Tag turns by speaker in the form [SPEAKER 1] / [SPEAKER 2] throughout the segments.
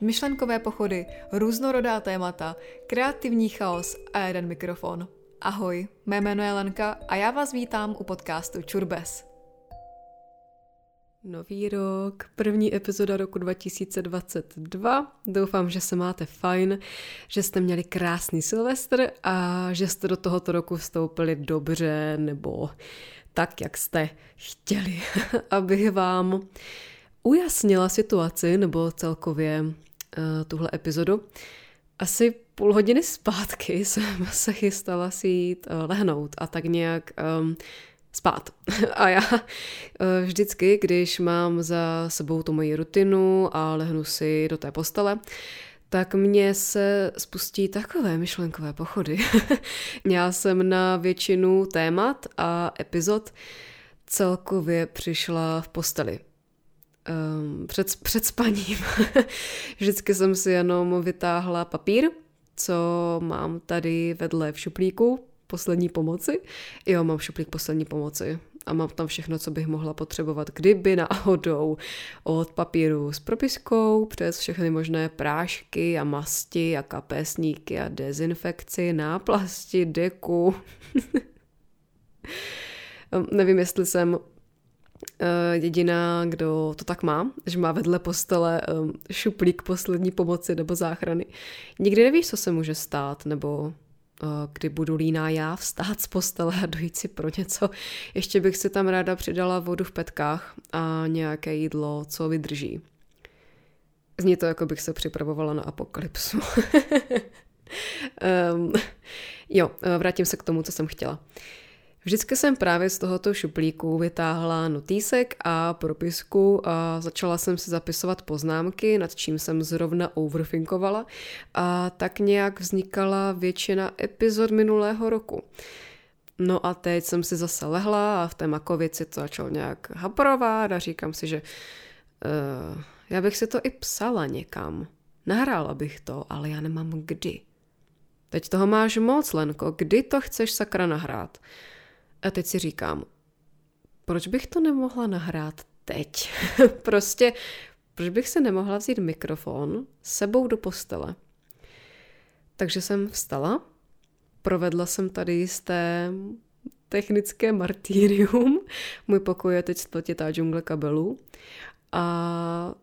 [SPEAKER 1] Myšlenkové pochody, různorodá témata, kreativní chaos a jeden mikrofon. Ahoj, mé jméno je Lenka a já vás vítám u podcastu Čurbes.
[SPEAKER 2] Nový rok, první epizoda roku 2022. Doufám, že se máte fajn, že jste měli krásný Silvestr a že jste do tohoto roku vstoupili dobře nebo tak, jak jste chtěli, abych vám ujasnila situaci nebo celkově uh, tuhle epizodu. Asi půl hodiny zpátky jsem se chystala si jít uh, lehnout a tak nějak um, spát. A já uh, vždycky, když mám za sebou tu moji rutinu a lehnu si do té postele, tak mně se spustí takové myšlenkové pochody. já jsem na většinu témat a epizod celkově přišla v posteli um, před, před spaním. Vždycky jsem si jenom vytáhla papír, co mám tady vedle v šuplíku poslední pomoci. Jo, mám šuplík poslední pomoci a mám tam všechno, co bych mohla potřebovat, kdyby náhodou od papíru s propiskou přes všechny možné prášky a masti a kapesníky a dezinfekci, náplasti, deku. Nevím, jestli jsem jediná, kdo to tak má, že má vedle postele šuplík poslední pomoci nebo záchrany. Nikdy nevíš, co se může stát, nebo uh, kdy budu líná já vstát z postele a dojít si pro něco. Ještě bych si tam ráda přidala vodu v petkách a nějaké jídlo, co vydrží. Zní to, jako bych se připravovala na apokalypsu. um, jo, vrátím se k tomu, co jsem chtěla. Uh, Vždycky jsem právě z tohoto šuplíku vytáhla notýsek a propisku a začala jsem si zapisovat poznámky, nad čím jsem zrovna overthinkovala a tak nějak vznikala většina epizod minulého roku. No a teď jsem si zase lehla a v té makovici to začalo nějak haprovat a říkám si, že uh, já bych si to i psala někam. Nahrála bych to, ale já nemám kdy. Teď toho máš moc, Lenko, kdy to chceš sakra nahrát? A teď si říkám, proč bych to nemohla nahrát teď? prostě, proč bych se nemohla vzít mikrofon sebou do postele? Takže jsem vstala, provedla jsem tady jisté technické martýrium. Můj pokoj je teď spletitá džungle kabelů. A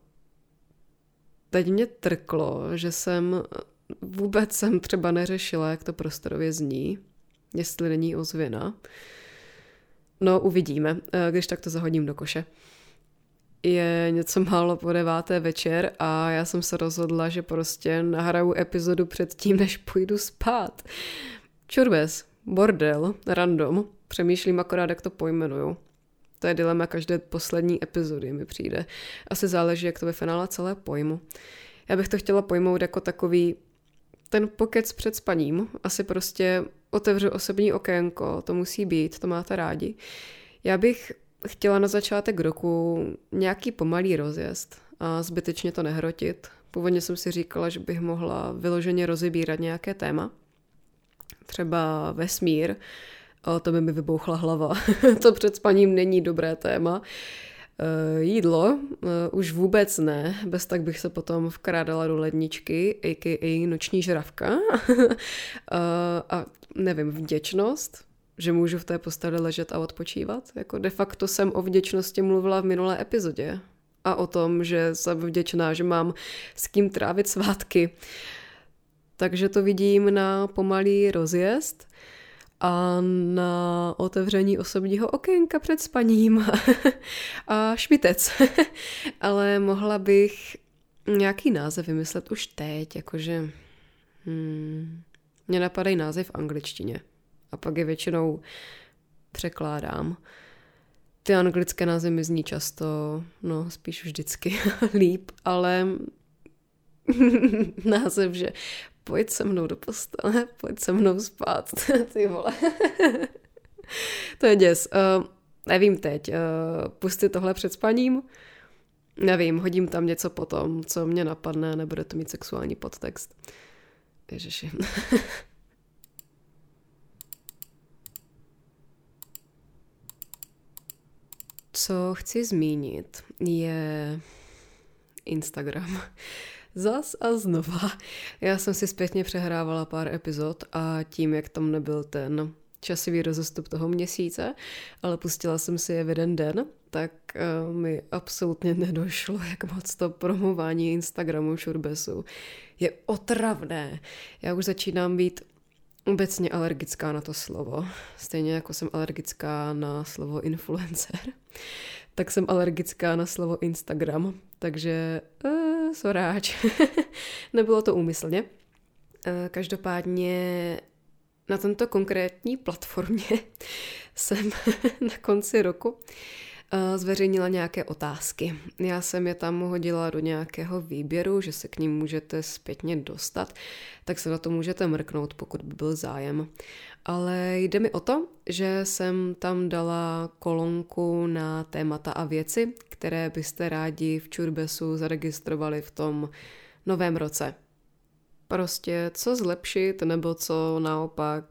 [SPEAKER 2] teď mě trklo, že jsem vůbec jsem třeba neřešila, jak to prostorově zní, jestli není ozvěna. No, uvidíme, eh, když tak to zahodím do koše. Je něco málo po deváté večer a já jsem se rozhodla, že prostě nahraju epizodu před tím, než půjdu spát. Čurbes, bordel, random, přemýšlím akorát, jak to pojmenuju. To je dilema každé poslední epizody, mi přijde. Asi záleží, jak to ve finále celé pojmu. Já bych to chtěla pojmout jako takový ten pokec před spaním. Asi prostě otevřu osobní okénko, to musí být, to máte rádi. Já bych chtěla na začátek roku nějaký pomalý rozjezd a zbytečně to nehrotit. Původně jsem si říkala, že bych mohla vyloženě rozebírat nějaké téma. Třeba vesmír, to by mi vybouchla hlava. to před spaním není dobré téma. Uh, jídlo uh, už vůbec ne, bez tak bych se potom vkrádala do ledničky, a.k.a. noční žravka. uh, a nevím, vděčnost, že můžu v té posteli ležet a odpočívat. Jako de facto jsem o vděčnosti mluvila v minulé epizodě a o tom, že jsem vděčná, že mám s kým trávit svátky. Takže to vidím na pomalý rozjezd a na otevření osobního okénka před spaním a šmitec. Ale mohla bych nějaký název vymyslet už teď, jakože... Hmm, mě napadají název v angličtině a pak je většinou překládám. Ty anglické názvy mi zní často, no spíš vždycky líp, ale název, že pojď se mnou do postele, pojď se mnou spát, ty vole. to je děs. Uh, nevím teď, uh, pustit tohle před spaním? Nevím, hodím tam něco potom, co mě napadne, nebude to mít sexuální podtext. Ježiši. Co chci zmínit, je Instagram. Zas a znova. Já jsem si zpětně přehrávala pár epizod a tím, jak tam nebyl ten časový rozestup toho měsíce, ale pustila jsem si je v jeden den, tak uh, mi absolutně nedošlo, jak moc to promování Instagramu Šurbesu je otravné. Já už začínám být obecně alergická na to slovo. Stejně jako jsem alergická na slovo influencer, tak jsem alergická na slovo Instagram. Takže uh, soráč. Nebylo to úmyslně. Uh, každopádně na tento konkrétní platformě jsem na konci roku Eh, zveřejnila nějaké otázky. Já jsem je tam hodila do nějakého výběru, že se k ním můžete zpětně dostat, tak se na to můžete mrknout, pokud by byl zájem. Ale jde mi o to, že jsem tam dala kolonku na témata a věci, které byste rádi v Čurbesu zaregistrovali v tom novém roce. Prostě co zlepšit nebo co naopak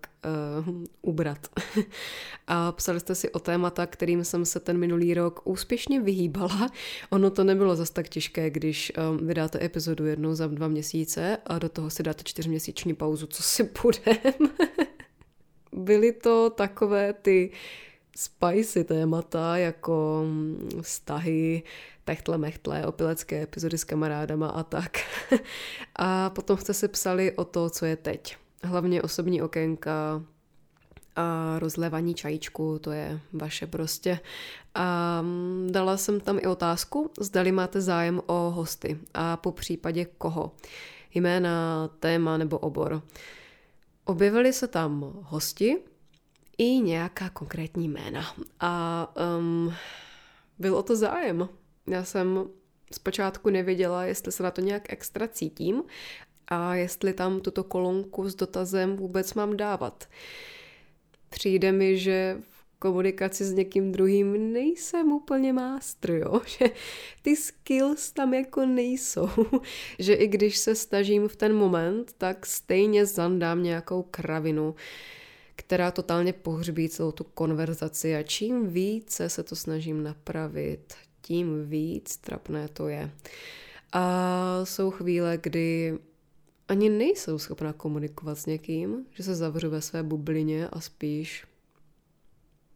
[SPEAKER 2] uh, ubrat. a psali jste si o témata, kterým jsem se ten minulý rok úspěšně vyhýbala. Ono to nebylo zas tak těžké, když um, vydáte epizodu jednou za dva měsíce a do toho si dáte čtyřměsíční pauzu, co si budem. Byly to takové ty spicy témata, jako mm, vztahy, techtle mechtle, opilecké epizody s kamarádama a tak. a potom jste si psali o to, co je teď. Hlavně osobní okénka a rozlévaní čajíčku, to je vaše prostě. A mm, dala jsem tam i otázku, zdali máte zájem o hosty a po případě koho. Jména, téma nebo obor. Objevily se tam hosti i nějaká konkrétní jména. A um, byl o to zájem. Já jsem zpočátku nevěděla, jestli se na to nějak extra cítím a jestli tam tuto kolonku s dotazem vůbec mám dávat. Přijde mi, že komunikaci s někým druhým nejsem úplně mástr, jo? že ty skills tam jako nejsou, že i když se stažím v ten moment, tak stejně zandám nějakou kravinu, která totálně pohřbí celou tu konverzaci a čím více se to snažím napravit, tím víc trapné to je. A jsou chvíle, kdy ani nejsou schopná komunikovat s někým, že se zavřu ve své bublině a spíš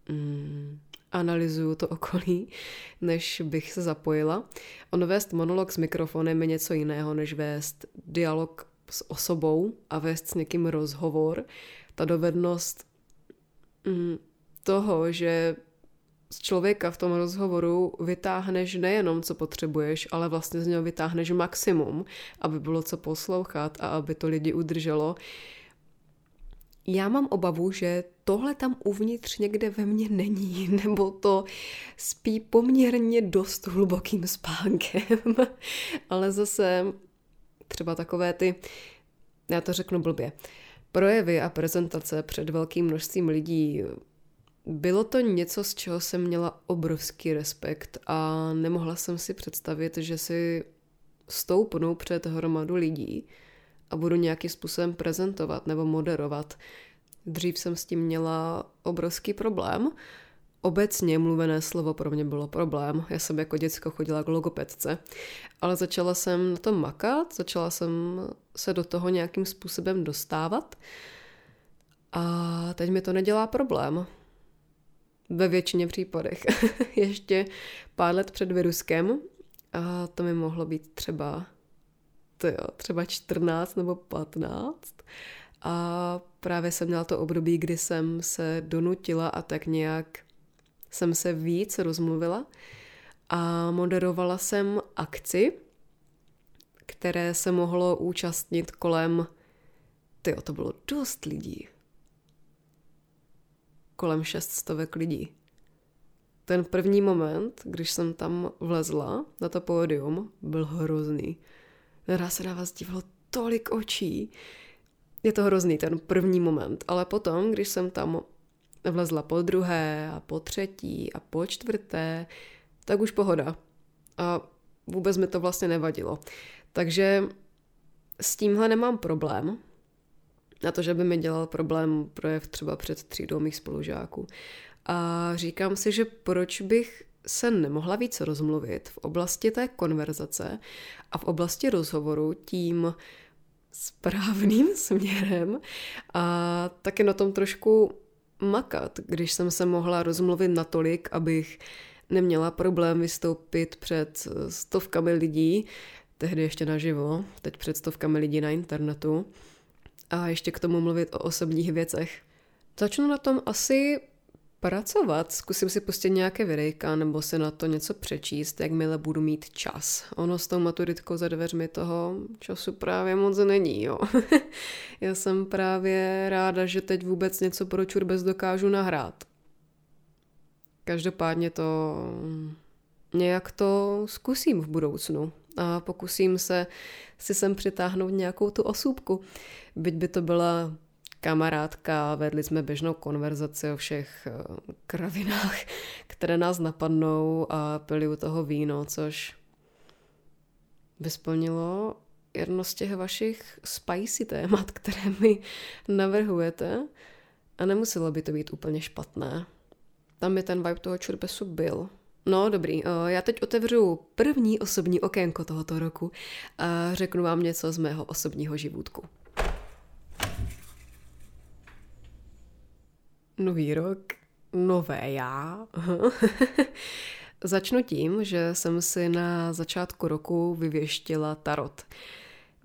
[SPEAKER 2] mm, analyzuju to okolí, než bych se zapojila. Ono vést monolog s mikrofonem je něco jiného, než vést dialog s osobou a vést s někým rozhovor. Ta dovednost mm, toho, že z člověka v tom rozhovoru vytáhneš nejenom, co potřebuješ, ale vlastně z něho vytáhneš maximum, aby bylo co poslouchat a aby to lidi udrželo. Já mám obavu, že tohle tam uvnitř někde ve mně není, nebo to spí poměrně dost hlubokým spánkem. ale zase třeba takové ty, já to řeknu blbě, projevy a prezentace před velkým množstvím lidí bylo to něco, z čeho jsem měla obrovský respekt a nemohla jsem si představit, že si stoupnu před hromadu lidí a budu nějakým způsobem prezentovat nebo moderovat. Dřív jsem s tím měla obrovský problém. Obecně mluvené slovo pro mě bylo problém. Já jsem jako děcko chodila k logopedce, ale začala jsem na tom makat, začala jsem se do toho nějakým způsobem dostávat a teď mi to nedělá problém ve většině případech. Ještě pár let před viruskem a to mi mohlo být třeba to jo, třeba 14 nebo 15 a právě jsem měla to období, kdy jsem se donutila a tak nějak jsem se víc rozmluvila a moderovala jsem akci, které se mohlo účastnit kolem, tyjo, to bylo dost lidí, kolem šeststovek lidí. Ten první moment, když jsem tam vlezla na to pódium, byl hrozný. Nedá se na vás dívalo tolik očí. Je to hrozný, ten první moment. Ale potom, když jsem tam vlezla po druhé a po třetí a po čtvrté, tak už pohoda. A vůbec mi to vlastně nevadilo. Takže s tímhle nemám problém, na to, že by mi dělal problém projev třeba před třídou mých spolužáků. A říkám si, že proč bych se nemohla víc rozmluvit v oblasti té konverzace a v oblasti rozhovoru tím správným směrem a taky na tom trošku makat, když jsem se mohla rozmluvit natolik, abych neměla problém vystoupit před stovkami lidí, tehdy ještě naživo, teď před stovkami lidí na internetu a ještě k tomu mluvit o osobních věcech. Začnu na tom asi pracovat, zkusím si pustit nějaké videjka nebo si na to něco přečíst, jakmile budu mít čas. Ono s tou maturitkou za dveřmi toho času právě moc není, jo. Já jsem právě ráda, že teď vůbec něco pro čurbez dokážu nahrát. Každopádně to nějak to zkusím v budoucnu a pokusím se si sem přitáhnout nějakou tu osůbku. Byť by to byla kamarádka, vedli jsme běžnou konverzaci o všech eh, kravinách, které nás napadnou a pili u toho víno, což by splnilo jedno z těch vašich spicy témat, které mi navrhujete a nemuselo by to být úplně špatné. Tam by ten vibe toho čurbesu byl. No, dobrý. Eh, já teď otevřu první osobní okénko tohoto roku a řeknu vám něco z mého osobního živůdku. Nový rok, nové já. Začnu tím, že jsem si na začátku roku vyvěštila tarot.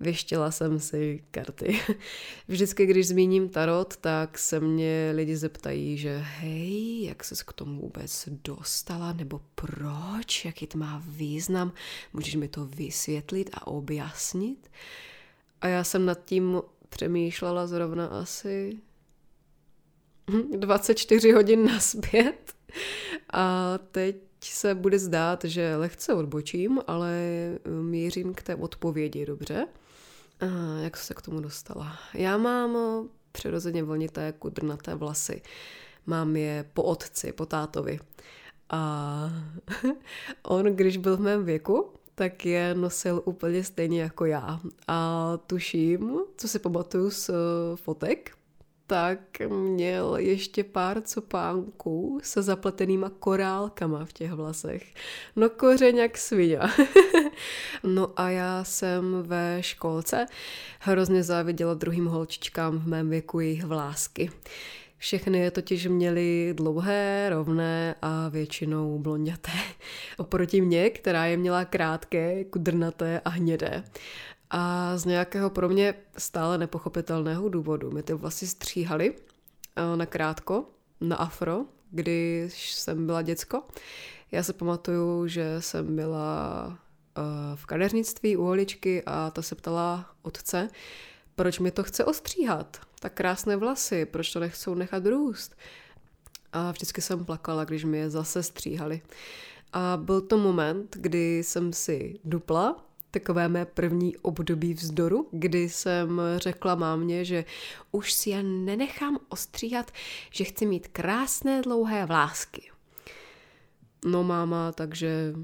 [SPEAKER 2] Věštila jsem si karty. Vždycky, když zmíním tarot, tak se mě lidi zeptají, že hej, jak ses k tomu vůbec dostala, nebo proč, jaký to má význam, můžeš mi to vysvětlit a objasnit? A já jsem nad tím přemýšlela zrovna asi 24 hodin naspět. A teď se bude zdát, že lehce odbočím, ale mířím k té odpovědi, dobře? A jak se k tomu dostala? Já mám přirozeně vlnité kudrnaté vlasy. Mám je po otci, po tátovi. A on, když byl v mém věku, tak je nosil úplně stejně jako já. A tuším, co si pamatuju z fotek, tak měl ještě pár copánků se zapletenýma korálkama v těch vlasech. No kořeň jak svině. no a já jsem ve školce hrozně záviděla druhým holčičkám v mém věku jejich vlásky. Všechny je totiž měly dlouhé, rovné a většinou blonděté. Oproti mě, která je měla krátké, kudrnaté a hnědé. A z nějakého pro mě stále nepochopitelného důvodu mi ty vlasy stříhaly eh, na krátko, na afro, když jsem byla děcko. Já se pamatuju, že jsem byla eh, v kadeřnictví u holičky a ta se ptala otce, proč mi to chce ostříhat, tak krásné vlasy, proč to nechcou nechat růst. A vždycky jsem plakala, když mi je zase stříhali. A byl to moment, kdy jsem si dupla takové mé první období vzdoru, kdy jsem řekla mámě, že už si je nenechám ostříhat, že chci mít krásné dlouhé vlásky. No máma, takže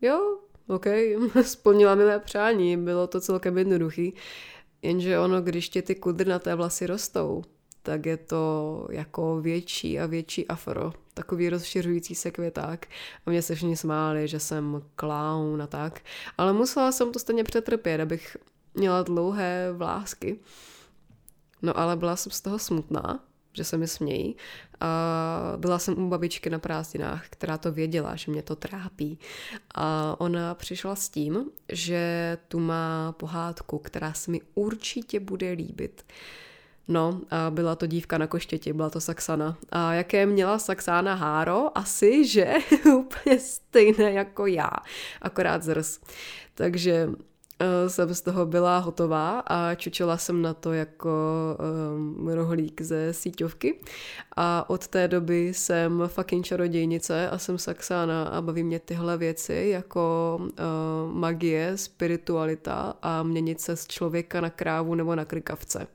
[SPEAKER 2] jo, ok, splnila mi mé přání, bylo to celkem jednoduchý. Jenže ono, když ti ty kudrnaté vlasy rostou, tak je to jako větší a větší afro, takový rozšiřující se květák. A mě se všichni smáli, že jsem clown a tak. Ale musela jsem to stejně přetrpět, abych měla dlouhé vlásky. No ale byla jsem z toho smutná, že se mi smějí. A byla jsem u babičky na prázdninách, která to věděla, že mě to trápí. A ona přišla s tím, že tu má pohádku, která se mi určitě bude líbit. No, a byla to dívka na koštěti, byla to Saxana. A jaké měla Saxána háro? Asi, že úplně stejné jako já, akorát zrs. Takže uh, jsem z toho byla hotová a čučila jsem na to jako um, rohlík ze síťovky. A od té doby jsem fucking čarodějnice a jsem Saxána a baví mě tyhle věci jako uh, magie, spiritualita a měnit se z člověka na krávu nebo na krkavce.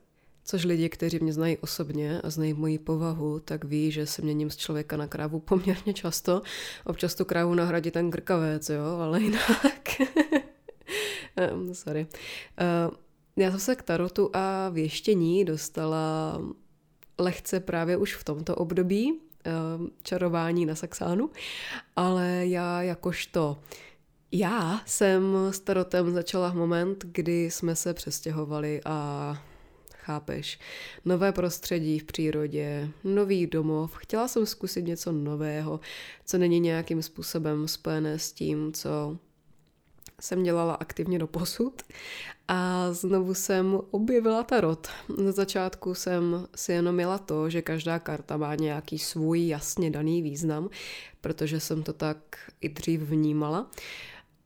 [SPEAKER 2] Což lidi, kteří mě znají osobně a znají moji povahu, tak ví, že se měním z člověka na krávu poměrně často. Občas tu krávu nahradí ten grkavec, jo, ale jinak. um, sorry. Uh, já jsem se k tarotu a věštění dostala lehce právě už v tomto období, čarování na saxánu, ale já jakožto já jsem s tarotem začala v moment, kdy jsme se přestěhovali a chápeš, nové prostředí v přírodě, nový domov. Chtěla jsem zkusit něco nového, co není nějakým způsobem spojené s tím, co jsem dělala aktivně do posud a znovu jsem objevila tarot. Na začátku jsem si jenom měla to, že každá karta má nějaký svůj jasně daný význam, protože jsem to tak i dřív vnímala.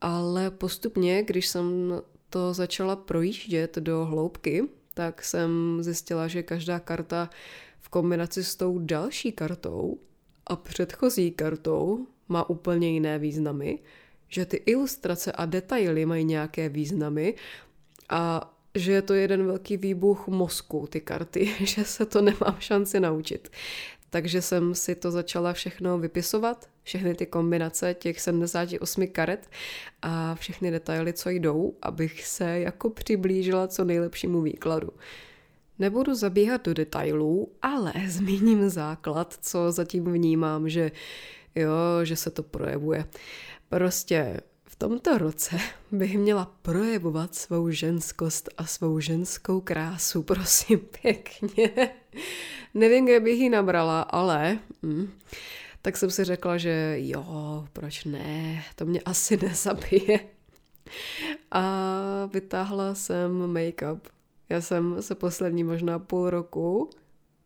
[SPEAKER 2] Ale postupně, když jsem to začala projíždět do hloubky, tak jsem zjistila, že každá karta v kombinaci s tou další kartou a předchozí kartou má úplně jiné významy, že ty ilustrace a detaily mají nějaké významy a že je to jeden velký výbuch mozku, ty karty, že se to nemám šanci naučit. Takže jsem si to začala všechno vypisovat, všechny ty kombinace těch 78 karet a všechny detaily, co jdou, abych se jako přiblížila co nejlepšímu výkladu. Nebudu zabíhat do detailů, ale zmíním základ, co zatím vnímám, že jo, že se to projevuje. Prostě v tomto roce bych měla projevovat svou ženskost a svou ženskou krásu, prosím pěkně. Nevím, kde bych ji nabrala, ale hm, tak jsem si řekla, že jo, proč ne, to mě asi nezabije. A vytáhla jsem make-up. Já jsem se poslední možná půl roku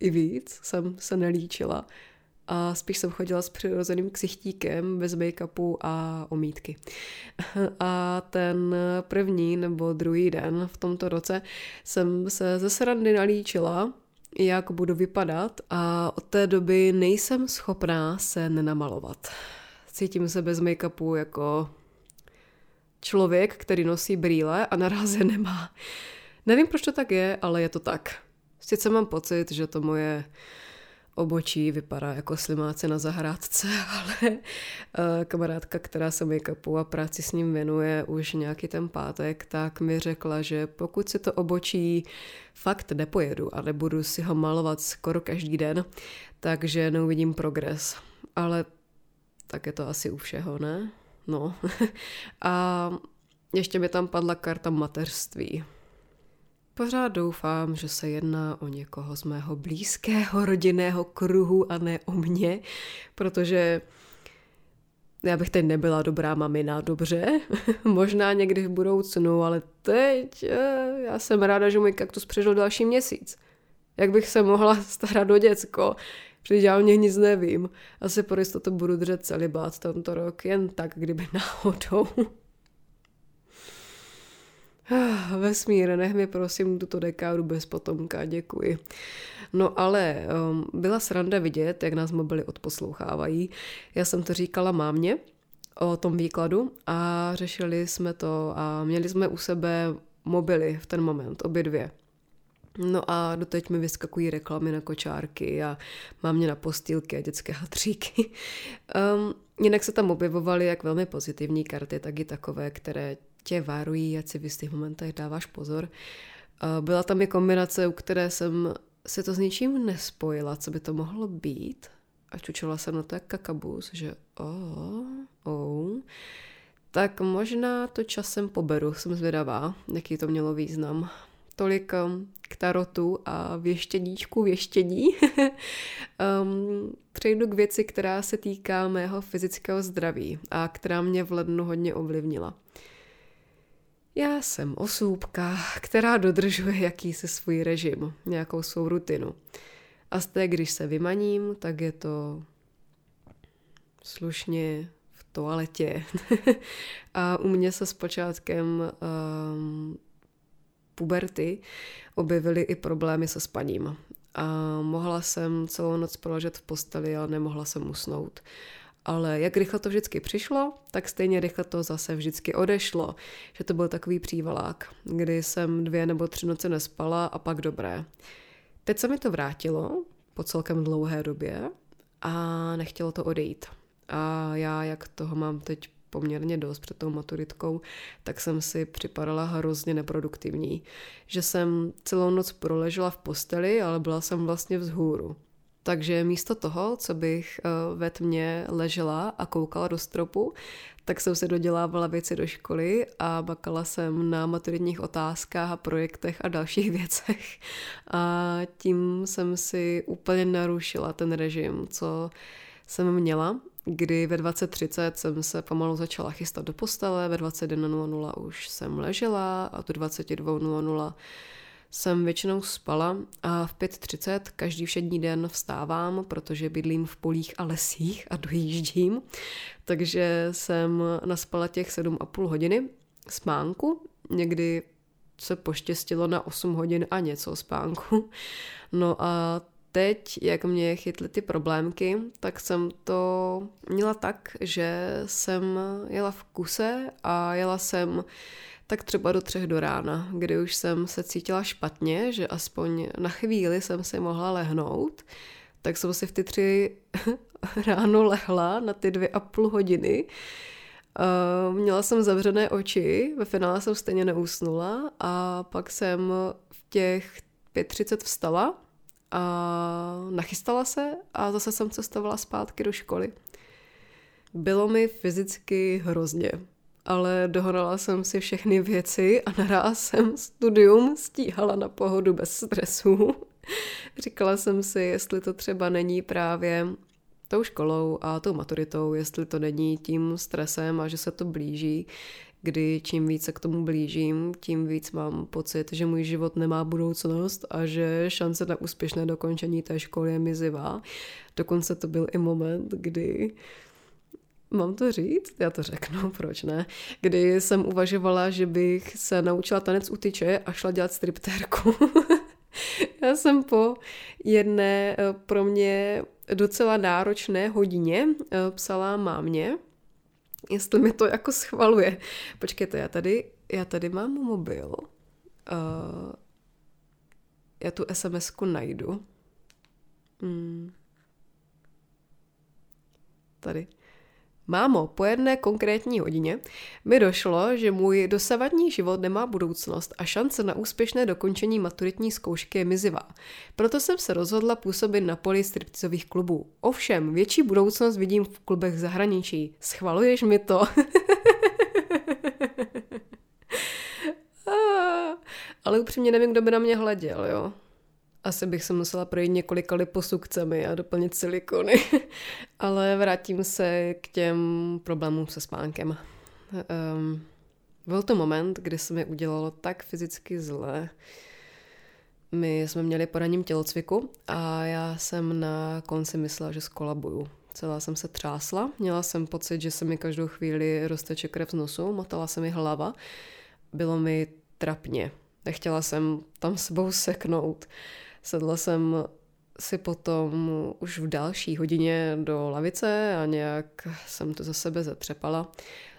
[SPEAKER 2] i víc jsem se nelíčila a spíš jsem chodila s přirozeným ksichtíkem, bez make-upu a omítky. A ten první nebo druhý den v tomto roce jsem se ze srandy nalíčila, jak budu vypadat a od té doby nejsem schopná se nenamalovat. Cítím se bez make-upu jako člověk, který nosí brýle a naráze nemá. Nevím, proč to tak je, ale je to tak. Sice mám pocit, že to moje obočí vypadá jako slimáce na zahrádce, ale uh, kamarádka, která se make-upu a práci s ním věnuje už nějaký ten pátek, tak mi řekla, že pokud si to obočí fakt nepojedu a nebudu si ho malovat skoro každý den, takže neuvidím progres. Ale tak je to asi u všeho, ne? No. a ještě mi tam padla karta mateřství. Pořád doufám, že se jedná o někoho z mého blízkého rodinného kruhu a ne o mě, protože já bych teď nebyla dobrá mamina, dobře, možná někdy v budoucnu, ale teď eh, já jsem ráda, že můj kaktus přežil další měsíc. Jak bych se mohla starat o děcko, protože já o něch nic nevím. Asi pro jistotu budu držet celibát tento rok, jen tak, kdyby náhodou. Vesmír, nech mi prosím tuto dekádu bez potomka, děkuji. No ale um, byla sranda vidět, jak nás mobily odposlouchávají. Já jsem to říkala mámě o tom výkladu a řešili jsme to a měli jsme u sebe mobily v ten moment, obě dvě. No a doteď mi vyskakují reklamy na kočárky a mám mě na postýlky a dětské hatříky. Um, jinak se tam objevovaly jak velmi pozitivní karty, tak i takové, které tě varují, ať si v jistých momentech dáváš pozor. Byla tam i kombinace, u které jsem si to s ničím nespojila, co by to mohlo být. A čučela jsem na to jak kakabus, že oh, oh. Tak možná to časem poberu, jsem zvědavá, jaký to mělo význam. Tolik um, k tarotu a věštěníčku věštění. um, přejdu k věci, která se týká mého fyzického zdraví a která mě v lednu hodně ovlivnila. Já jsem osůbka, která dodržuje jakýsi svůj režim, nějakou svou rutinu. A z té, když se vymaním, tak je to slušně v toaletě. a u mě se s počátkem um, puberty objevily i problémy se spaním. A mohla jsem celou noc proležet v posteli, ale nemohla jsem usnout. Ale jak rychle to vždycky přišlo, tak stejně rychle to zase vždycky odešlo. Že to byl takový přívalák, kdy jsem dvě nebo tři noci nespala a pak dobré. Teď se mi to vrátilo po celkem dlouhé době a nechtělo to odejít. A já, jak toho mám teď poměrně dost před tou maturitkou, tak jsem si připadala hrozně neproduktivní. Že jsem celou noc proležela v posteli, ale byla jsem vlastně vzhůru. Takže místo toho, co bych eh, ve tmě ležela a koukala do stropu, tak jsem se dodělávala věci do školy a bakala jsem na maturitních otázkách a projektech a dalších věcech. A tím jsem si úplně narušila ten režim, co jsem měla, kdy ve 20.30 jsem se pomalu začala chystat do postele, ve 21.00 už jsem ležela a do 22.00 jsem většinou spala a v 5.30 každý všední den vstávám, protože bydlím v polích a lesích a dojíždím. Takže jsem naspala těch 7,5 hodiny spánku. Někdy se poštěstilo na 8 hodin a něco spánku. No a teď, jak mě chytly ty problémky, tak jsem to měla tak, že jsem jela v kuse a jela jsem tak třeba do třech do rána, kdy už jsem se cítila špatně, že aspoň na chvíli jsem si mohla lehnout, tak jsem si v ty tři ráno lehla na ty dvě a půl hodiny. Uh, měla jsem zavřené oči, ve finále jsem stejně neusnula a pak jsem v těch 5.30 vstala a nachystala se a zase jsem cestovala zpátky do školy. Bylo mi fyzicky hrozně ale dohnala jsem si všechny věci a naraz jsem studium stíhala na pohodu bez stresu. Říkala jsem si, jestli to třeba není právě tou školou a tou maturitou, jestli to není tím stresem a že se to blíží, kdy čím víc se k tomu blížím, tím víc mám pocit, že můj život nemá budoucnost a že šance na úspěšné dokončení té školy je mizivá. Dokonce to byl i moment, kdy Mám to říct? Já to řeknu, proč ne? Kdy jsem uvažovala, že bych se naučila tanec u tyče a šla dělat striptérku. Já jsem po jedné eh, pro mě docela náročné hodině eh, psala mámě, jestli mi to jako schvaluje. Počkejte, já tady, já tady mám mobil. Uh, já tu SMS-ku najdu. Hmm. Tady. Mámo, po jedné konkrétní hodině mi došlo, že můj dosavadní život nemá budoucnost a šance na úspěšné dokončení maturitní zkoušky je mizivá. Proto jsem se rozhodla působit na poli striptizových klubů. Ovšem, větší budoucnost vidím v klubech zahraničí. Schvaluješ mi to? Ale upřímně nevím, kdo by na mě hleděl, jo. Asi bych se musela projít několika liposukcemi a doplnit silikony. Ale vrátím se k těm problémům se spánkem. Um, byl to moment, kdy se mi udělalo tak fyzicky zle. My jsme měli poraním tělocviku a já jsem na konci myslela, že skolabuju. Celá jsem se třásla, měla jsem pocit, že se mi každou chvíli rozteče krev z nosu, motala se mi hlava. Bylo mi trapně. Nechtěla jsem tam sebou seknout. Sedla jsem si potom už v další hodině do lavice a nějak jsem to za sebe zatřepala,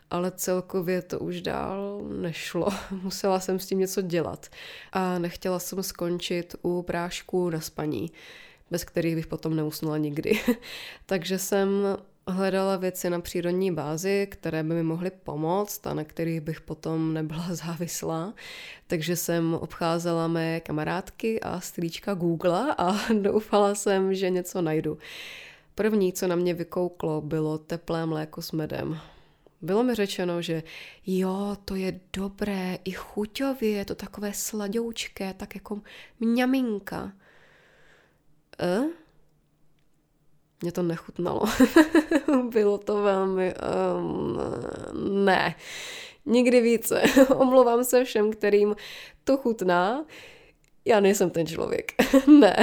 [SPEAKER 2] ale celkově to už dál nešlo. Musela jsem s tím něco dělat a nechtěla jsem skončit u prášku na spaní, bez kterých bych potom neusnula nikdy. Takže jsem hledala věci na přírodní bázi, které by mi mohly pomoct a na kterých bych potom nebyla závislá. Takže jsem obcházela mé kamarádky a strýčka Google a doufala jsem, že něco najdu. První, co na mě vykouklo, bylo teplé mléko s medem. Bylo mi řečeno, že jo, to je dobré, i chuťově, je to takové sladoučké, tak jako mňaminka. E? Mě to nechutnalo. Bylo to velmi... Um, ne. Nikdy více. Omlouvám se všem, kterým to chutná. Já nejsem ten člověk. ne.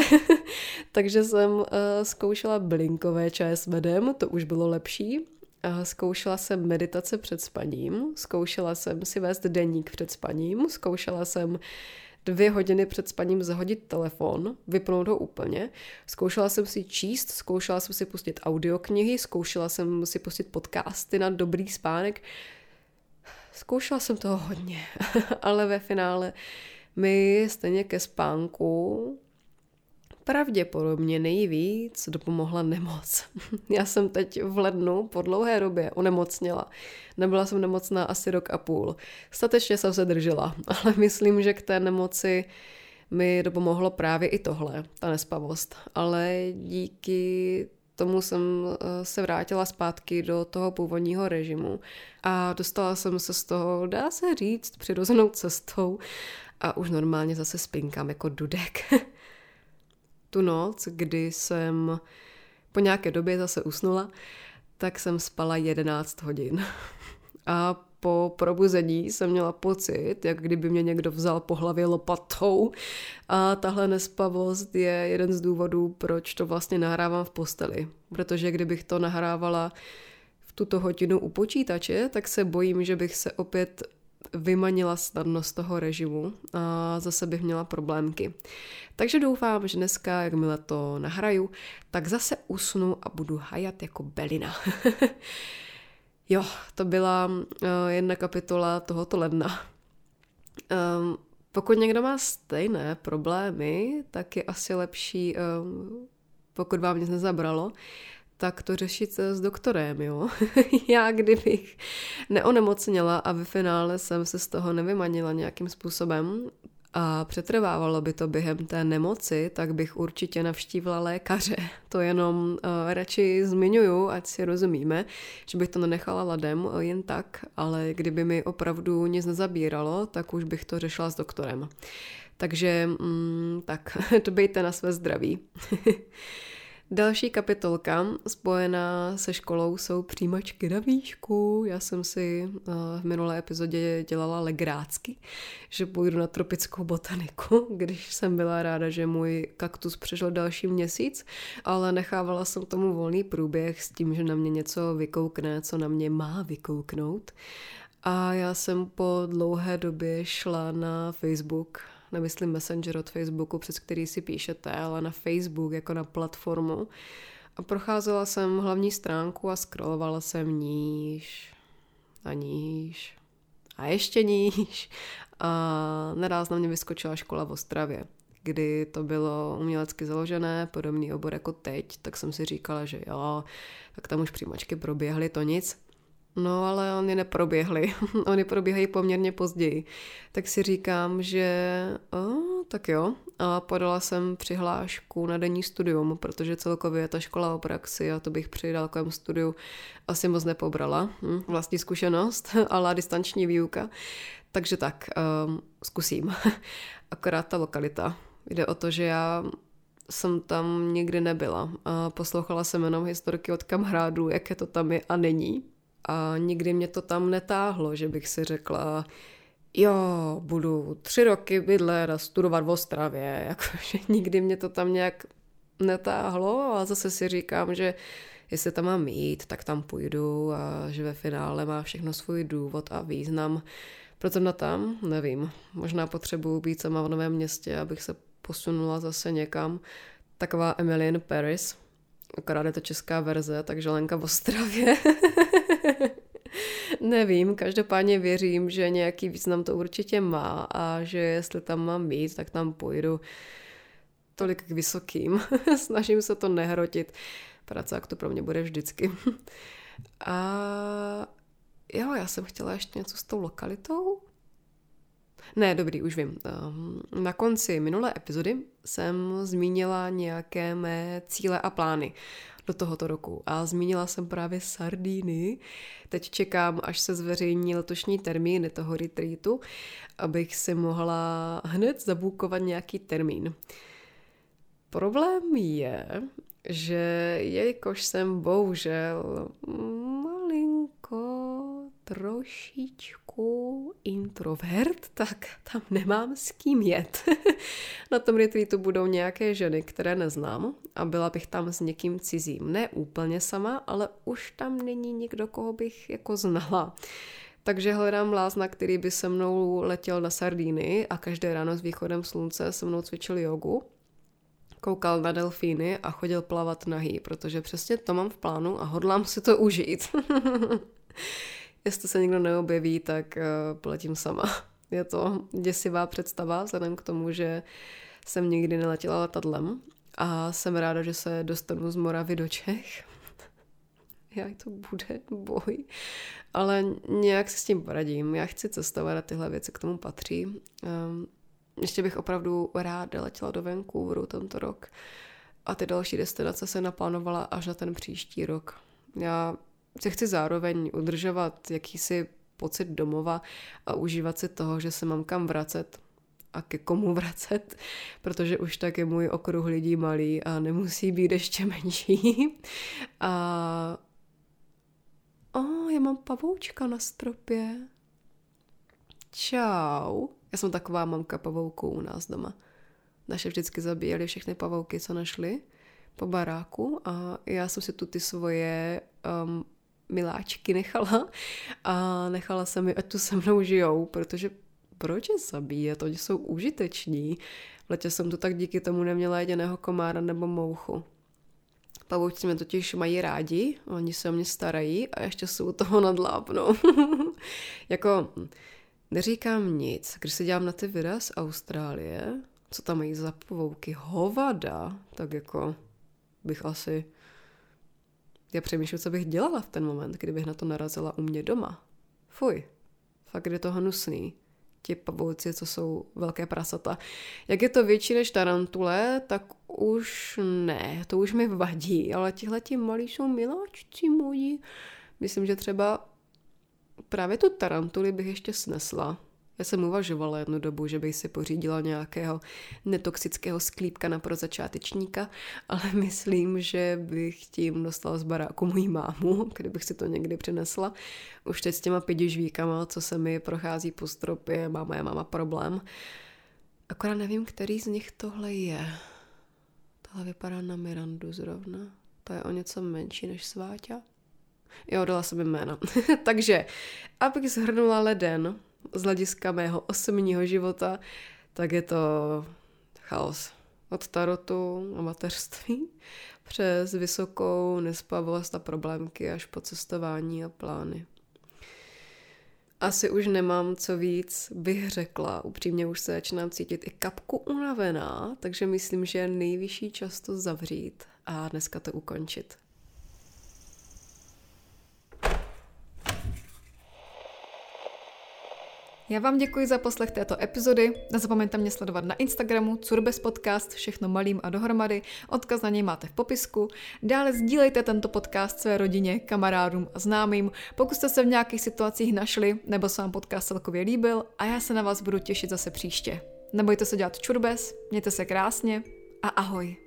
[SPEAKER 2] Takže jsem uh, zkoušela blinkové čaje s medem, to už bylo lepší. Uh, zkoušela jsem meditace před spaním, zkoušela jsem si vést deník před spaním, zkoušela jsem dvě hodiny před spaním zahodit telefon, vypnout ho úplně. Zkoušela jsem si číst, zkoušela jsem si pustit audioknihy, zkoušela jsem si pustit podcasty na dobrý spánek. Zkoušela jsem toho hodně, ale ve finále mi stejně ke spánku pravděpodobně nejvíc dopomohla nemoc. Já jsem teď v lednu po dlouhé době onemocněla. Nebyla jsem nemocná asi rok a půl. Statečně jsem se držela, ale myslím, že k té nemoci mi dopomohlo právě i tohle, ta nespavost. Ale díky tomu jsem eh, se vrátila zpátky do toho původního režimu a dostala jsem se z toho, dá se říct, přirozenou cestou a už normálně zase spinkám jako dudek. tu noc, kdy jsem po nějaké době zase usnula, tak jsem spala 11 hodin. A po probuzení jsem měla pocit, jak kdyby mě někdo vzal po hlavě lopatou. A tahle nespavost je jeden z důvodů, proč to vlastně nahrávám v posteli. Protože kdybych to nahrávala v tuto hodinu u počítače, tak se bojím, že bych se opět vymanila snadno z toho režimu a zase bych měla problémky. Takže doufám, že dneska, jakmile to nahraju, tak zase usnu a budu hajat jako belina. jo, to byla uh, jedna kapitola tohoto ledna. Um, pokud někdo má stejné problémy, tak je asi lepší, um, pokud vám nic nezabralo, tak to řešit s doktorem, jo. Já kdybych neonemocněla a ve finále jsem se z toho nevymanila nějakým způsobem a přetrvávalo by to během té nemoci, tak bych určitě navštívila lékaře. To jenom uh, radši zmiňuju, ať si rozumíme, že bych to nenechala ladem uh, jen tak, ale kdyby mi opravdu nic nezabíralo, tak už bych to řešila s doktorem. Takže mm, tak, dbejte na své zdraví. Další kapitolka spojená se školou jsou přijímačky na výšku. Já jsem si eh, v minulé epizodě dělala legrácky, že půjdu na tropickou botaniku, když jsem byla ráda, že můj kaktus přežil další měsíc, ale nechávala jsem tomu volný průběh s tím, že na mě něco vykoukne, co na mě má vykouknout. A já jsem po dlouhé době šla na Facebook nemyslím Messenger od Facebooku, přes který si píšete, ale na Facebook jako na platformu. A procházela jsem hlavní stránku a scrollovala jsem níž a níž a ještě níž. A naraz na mě vyskočila škola v Ostravě, kdy to bylo umělecky založené, podobný obor jako teď, tak jsem si říkala, že jo, tak tam už přijímačky proběhly, to nic. No, ale oni neproběhly. oni probíhají poměrně později. Tak si říkám, že oh, tak jo. A podala jsem přihlášku na denní studium, protože celkově je ta škola o praxi a to bych při dálkovém studiu asi moc nepobrala. Hm, vlastní zkušenost, ale distanční výuka. Takže tak, um, zkusím. Akorát ta lokalita. Jde o to, že já jsem tam nikdy nebyla. A poslouchala jsem jenom historky od kamarádů, jaké to tam je a není a nikdy mě to tam netáhlo, že bych si řekla, jo, budu tři roky bydlet a studovat v Ostravě, jakože nikdy mě to tam nějak netáhlo a zase si říkám, že jestli tam mám jít, tak tam půjdu a že ve finále má všechno svůj důvod a význam. Proto na tam, nevím, možná potřebuji být sama v novém městě, abych se posunula zase někam. Taková Emilian Paris, akorát je to česká verze, takže Lenka v Ostravě. Nevím, každopádně věřím, že nějaký význam to určitě má a že jestli tam mám být, tak tam půjdu tolik k vysokým. Snažím se to nehrotit. jak to pro mě bude vždycky. a jo, já jsem chtěla ještě něco s tou lokalitou. Ne, dobrý, už vím. Ehm, na konci minulé epizody jsem zmínila nějaké mé cíle a plány do tohoto roku. A zmínila jsem právě sardíny. Teď čekám, až se zveřejní letošní termíny toho retreatu, abych si mohla hned zabukovat nějaký termín. Problém je, že jelikož jsem bohužel malinko trošičku introvert, tak tam nemám s kým jet. Na tom retreatu budou nějaké ženy, které neznám a byla bych tam s někým cizím. Ne úplně sama, ale už tam není nikdo, koho bych jako znala. Takže hledám lázna, který by se mnou letěl na Sardíny a každé ráno s východem slunce se mnou cvičil jogu koukal na delfíny a chodil plavat nahý, protože přesně to mám v plánu a hodlám si to užít. Jestli se někdo neobjeví, tak uh, poletím sama. Je to děsivá představa, vzhledem k tomu, že jsem nikdy neletěla letadlem a jsem ráda, že se dostanu z Moravy do Čech. Jak to bude boj. Ale nějak se s tím poradím. Já chci cestovat a tyhle věci k tomu patří. Um, ještě bych opravdu ráda letěla do Vancouveru tento rok a ty další destinace se naplánovala až na ten příští rok. Já si chci zároveň udržovat jakýsi pocit domova a užívat si toho, že se mám kam vracet a ke komu vracet, protože už tak je můj okruh lidí malý a nemusí být ještě menší. A o, oh, já mám pavoučka na stropě. Čau. Já jsem taková mamka pavouků u nás doma. Naše vždycky zabíjeli všechny pavouky, co našli po baráku a já jsem si tu ty svoje um, miláčky nechala a nechala jsem mi, ať tu se mnou žijou, protože proč je zabíjet? Oni jsou užiteční. V letě jsem tu tak díky tomu neměla jediného komára nebo mouchu. Pavouci mě totiž mají rádi, oni se o mě starají a ještě jsou toho nadlápnou. jako, neříkám nic, když se dělám na ty videa z Austrálie, co tam mají za pavouky, hovada, tak jako bych asi... Já přemýšlím, co bych dělala v ten moment, kdybych na to narazila u mě doma. Fuj, fakt je to hnusný ti pavouci, co jsou velké prasata. Jak je to větší než tarantule, tak už ne, to už mi vadí, ale tihle ti malí jsou miláčci moji. Myslím, že třeba právě tu tarantuli bych ještě snesla. Já jsem uvažovala jednu dobu, že bych si pořídila nějakého netoxického sklípka na pro začátečníka, ale myslím, že bych tím dostala z baráku mojí mámu, kdybych si to někdy přinesla. Už teď s těma pěti žvíkama, co se mi prochází po stropě, má moje máma problém. Akorát nevím, který z nich tohle je. Tohle vypadá na Mirandu zrovna. To je o něco menší než Sváťa. Jo, dala jsem jméno. Takže, abych zhrnula leden, z hlediska mého osobního života, tak je to chaos. Od tarotu a mateřství přes vysokou nespavost a problémky až po cestování a plány. Asi už nemám co víc, bych řekla. Upřímně už se začínám cítit i kapku unavená, takže myslím, že je nejvyšší čas to zavřít a dneska to ukončit.
[SPEAKER 1] Já vám děkuji za poslech této epizody. Nezapomeňte mě sledovat na Instagramu Curbes Podcast, všechno malým a dohromady. Odkaz na něj máte v popisku. Dále sdílejte tento podcast své rodině, kamarádům a známým, pokud jste se v nějakých situacích našli nebo se vám podcast celkově líbil a já se na vás budu těšit zase příště. Nebojte se dělat čurbes, mějte se krásně a ahoj.